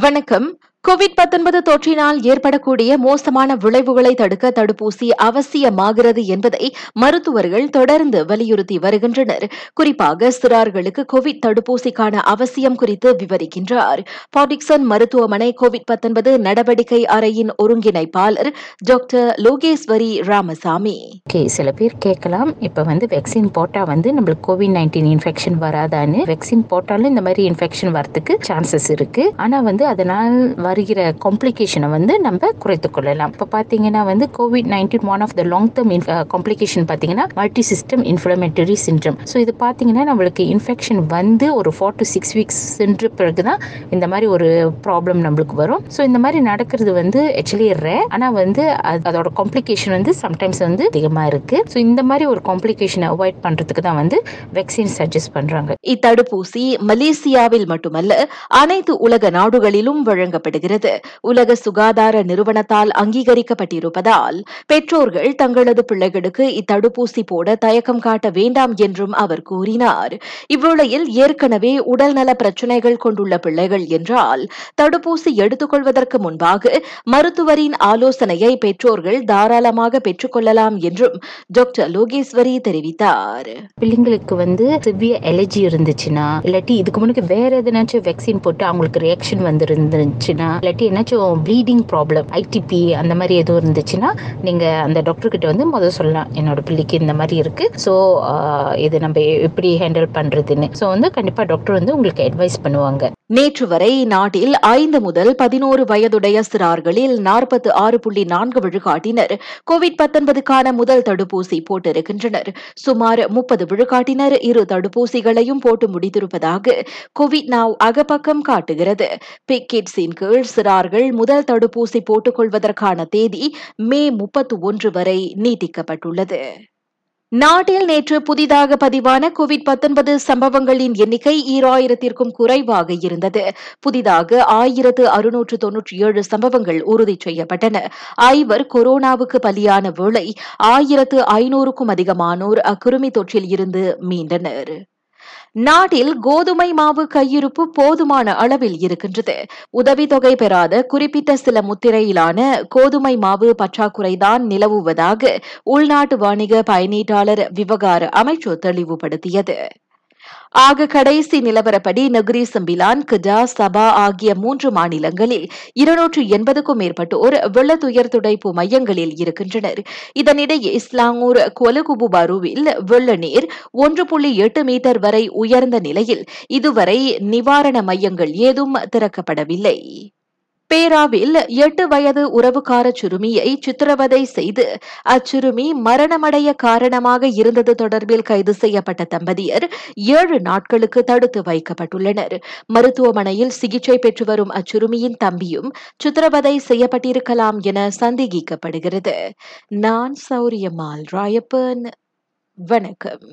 வணக்கம். கோவிட் 19 தொற்றினால் ஏற்படக்கூடிய மோசமான விளைவுகளை தடுக்க தடுப்பூசி அவசியமாகிறது என்பதை மருத்துவர்கள் தொடர்ந்து வலியுறுத்தி வருகின்றனர். குறிப்பாக சிறார்களுக்கு கோவிட் தடுப்பூசிக்கான அவசியம் குறித்து விவரிக்கின்றார். பாடிக்சன் மருத்துவமனை கோவிட் 19 நடவடிக்கை அறையின் ஒருங்கிணைப்பாளர் டாக்டர் லோகேஸ்வரி ராமசாமி. சில பேர் கேட்கலாம். இப்போ வந்து வேக்சின் போட்டால் வந்து நம்மளுக்கு கோவிட் நைன்டீன் இன்ஃபெக்ஷன் வராதான்னு. வெக்சின் போட்டாலும் இந்த மாதிரி இன்ஃபெக்ஷன் வரதுக்கு சான்சஸ் இருக்கு. ஆனால் வந்து அதனால் வருகிற காம்ப்ளிகேஷனை வந்து நம்ம குறைத்து கொள்ளலாம். இப்போ பார்த்தீங்கன்னா வந்து COVID nineteen one of the long term complication பார்த்தீங்கன்னா multi system inflammatory syndrome so இது பார்த்தீங்கன்னா நம்மளுக்கு இன்ஃபெக்ஷன் வந்து ஒரு ஃபோர் டு சிக்ஸ் வீக்ஸ் சென்ற பிறகு தான் இந்த மாதிரி ஒரு ப்ராப்ளம் நம்மளுக்கு வரும். ஸோ இந்த மாதிரி நடக்கிறது வந்து ஆக்சுவலி ரே ஆனால் வந்து அது- அதோட காம்ப்ளிகேஷன் வந்து சம்டைம்ஸ் வந்து அதிகமாக இருக்கு. ஸோ இந்த மாதிரி ஒரு காம்ப்ளிகேஷனை அவாய்ட் பண்ணுறதுக்கு தான் வந்து வேக்சின் சஜஸ்ட் பண்ணுறாங்க இத்தடுப்பூசி மலேசியாவில் மட்டுமல்ல அனைத்து உலக நாடுகளிலும் வழங்கப்படுகிறது. உலக சுகாதார நிறுவனத்தால் அங்கீகரிக்கப்பட்டிருப்பதால் பெற்றோர்கள் தங்களது பிள்ளைகளுக்கு இத்தடுப்பூசி போட தயக்கம் காட்ட வேண்டாம் என்றும் அவர் கூறினார். இவ்வேளையில் ஏற்கனவே உடல்நல பிரச்சினைகள் கொண்டுள்ள பிள்ளைகள் என்றால் தடுப்பூசி எடுத்துக்கொள்வதற்கு முன்பாக மருத்துவரின் ஆலோசனையை பெற்றோர்கள் தாராளமாக பெற்றுக்கொள்ளலாம் என்றும் டாக்டர் லோகேஸ்வரி தெரிவித்தார். பிள்ளைங்களுக்கு வந்து சிவியர் அலர்ஜி இருந்துச்சுன்னா இல்லாட்டி இதுக்கு முன்னாடி வேற எதனாச்சும் வேக்சின் போட்டு அவங்களுக்கு ரியாக்ஷன் வந்து இருந்துச்சுன்னா இல்லாட்டி என்னாச்சும் ப்ளீடிங் ப்ராப்ளம் ஐடிபி அந்த மாதிரி எதுவும் இருந்துச்சுன்னா நீங்கள் அந்த டாக்டர் கிட்ட வந்து முதல் சொல்லலாம். என்னோட பிள்ளைக்கு இந்த மாதிரி இருக்கு. ஸோ இது நம்ம எப்படி ஹேண்டில் பண்ணுறதுன்னு ஸோ வந்து கண்டிப்பாக டாக்டர் வந்து உங்களுக்கு அட்வைஸ் பண்ணுவாங்க. நேற்று வரை நாட்டில் ஐந்து முதல் பதினோரு வயதுடைய சிறார்களில் நாற்பத்தி ஆறு புள்ளி நான்கு விழுக்காட்டினர் கோவிட் 19க்கான முதல் தடுப்பூசி போட்டிருக்கின்றனர். சுமார் முப்பது விழுக்காட்டினர் இரு தடுப்பூசிகளையும் போட்டு முடித்திருப்பதாக கோவிட் நாவ் அகப்பக்கம் காட்டுகிறது. பிக்கிட்ஸின் கீழ் சிறார்கள் முதல் தடுப்பூசி போட்டுக்கொள்வதற்கான தேதி மே முப்பத்து ஒன்று வரை நீட்டிக்கப்பட்டுள்ளது. நாட்டில் நேற்று புதிதாக பதிவான கோவிட் 19 சம்பவங்களின் எண்ணிக்கை ஈராயிரத்திற்கும் குறைவாக இருந்தது. புதிதாக ஆயிரத்து அறுநூற்று தொன்னூற்றி ஏழு சம்பவங்கள் உறுதி செய்யப்பட்டன. ஐவர் கொரோனாவுக்கு பலியான வேளை ஆயிரத்து ஐநூறுக்கும் அதிகமானோர் அக்கிருமி தொற்றில் இருந்து மீண்டனர். நாட்டில் கோதுமை மாவு கையிருப்பு போதுமான அளவில் இருக்கின்றது. உதவித்தொகை பெறாத குறிப்பிட்ட சில முத்திரையிலான கோதுமை மாவு பற்றாக்குறைதான் நிலவுவதாக உள்நாட்டு வணிக பயனீட்டாளர் விவகார அமைச்சு தெளிவுபடுத்தியது. ஆக கடைசி நிலவரப்படி நகரி சம்பிலான் கிடா சபா ஆகிய மூன்று மாநிலங்களில் இருநூற்று எண்பதுக்கும் மேற்பட்டோர் வெள்ள துயர் துடைப்பு மையங்களில் இருக்கின்றனர். இதனிடையே இஸ்லாங்கூர் கொலகுபுபாருவில் வெள்ள நீர் ஒன்று புள்ளி எட்டு மீட்டர் வரை உயர்ந்த நிலையில் இதுவரை நிவாரண மையங்கள் ஏதும் திறக்கப்படவில்லை. பேராவில் எட்டு வயது உறவுக்கார சிறுமியை சித்திரவதை செய்து அச்சிறுமி மரணமடைய காரணமாக இருந்தது தொடர்பில் கைது செய்யப்பட்ட தம்பதியர் ஏழு நாட்களுக்கு தடுத்து வைக்கப்பட்டுள்ளனர். மருத்துவமனையில் சிகிச்சை பெற்று வரும் அச்சிறுமியின் தம்பியும் சித்திரவதை செய்யப்பட்டிருக்கலாம் என சந்தேகிக்கப்படுகிறது. நான் சௌரியமால் ராயப்பன். வணக்கம்.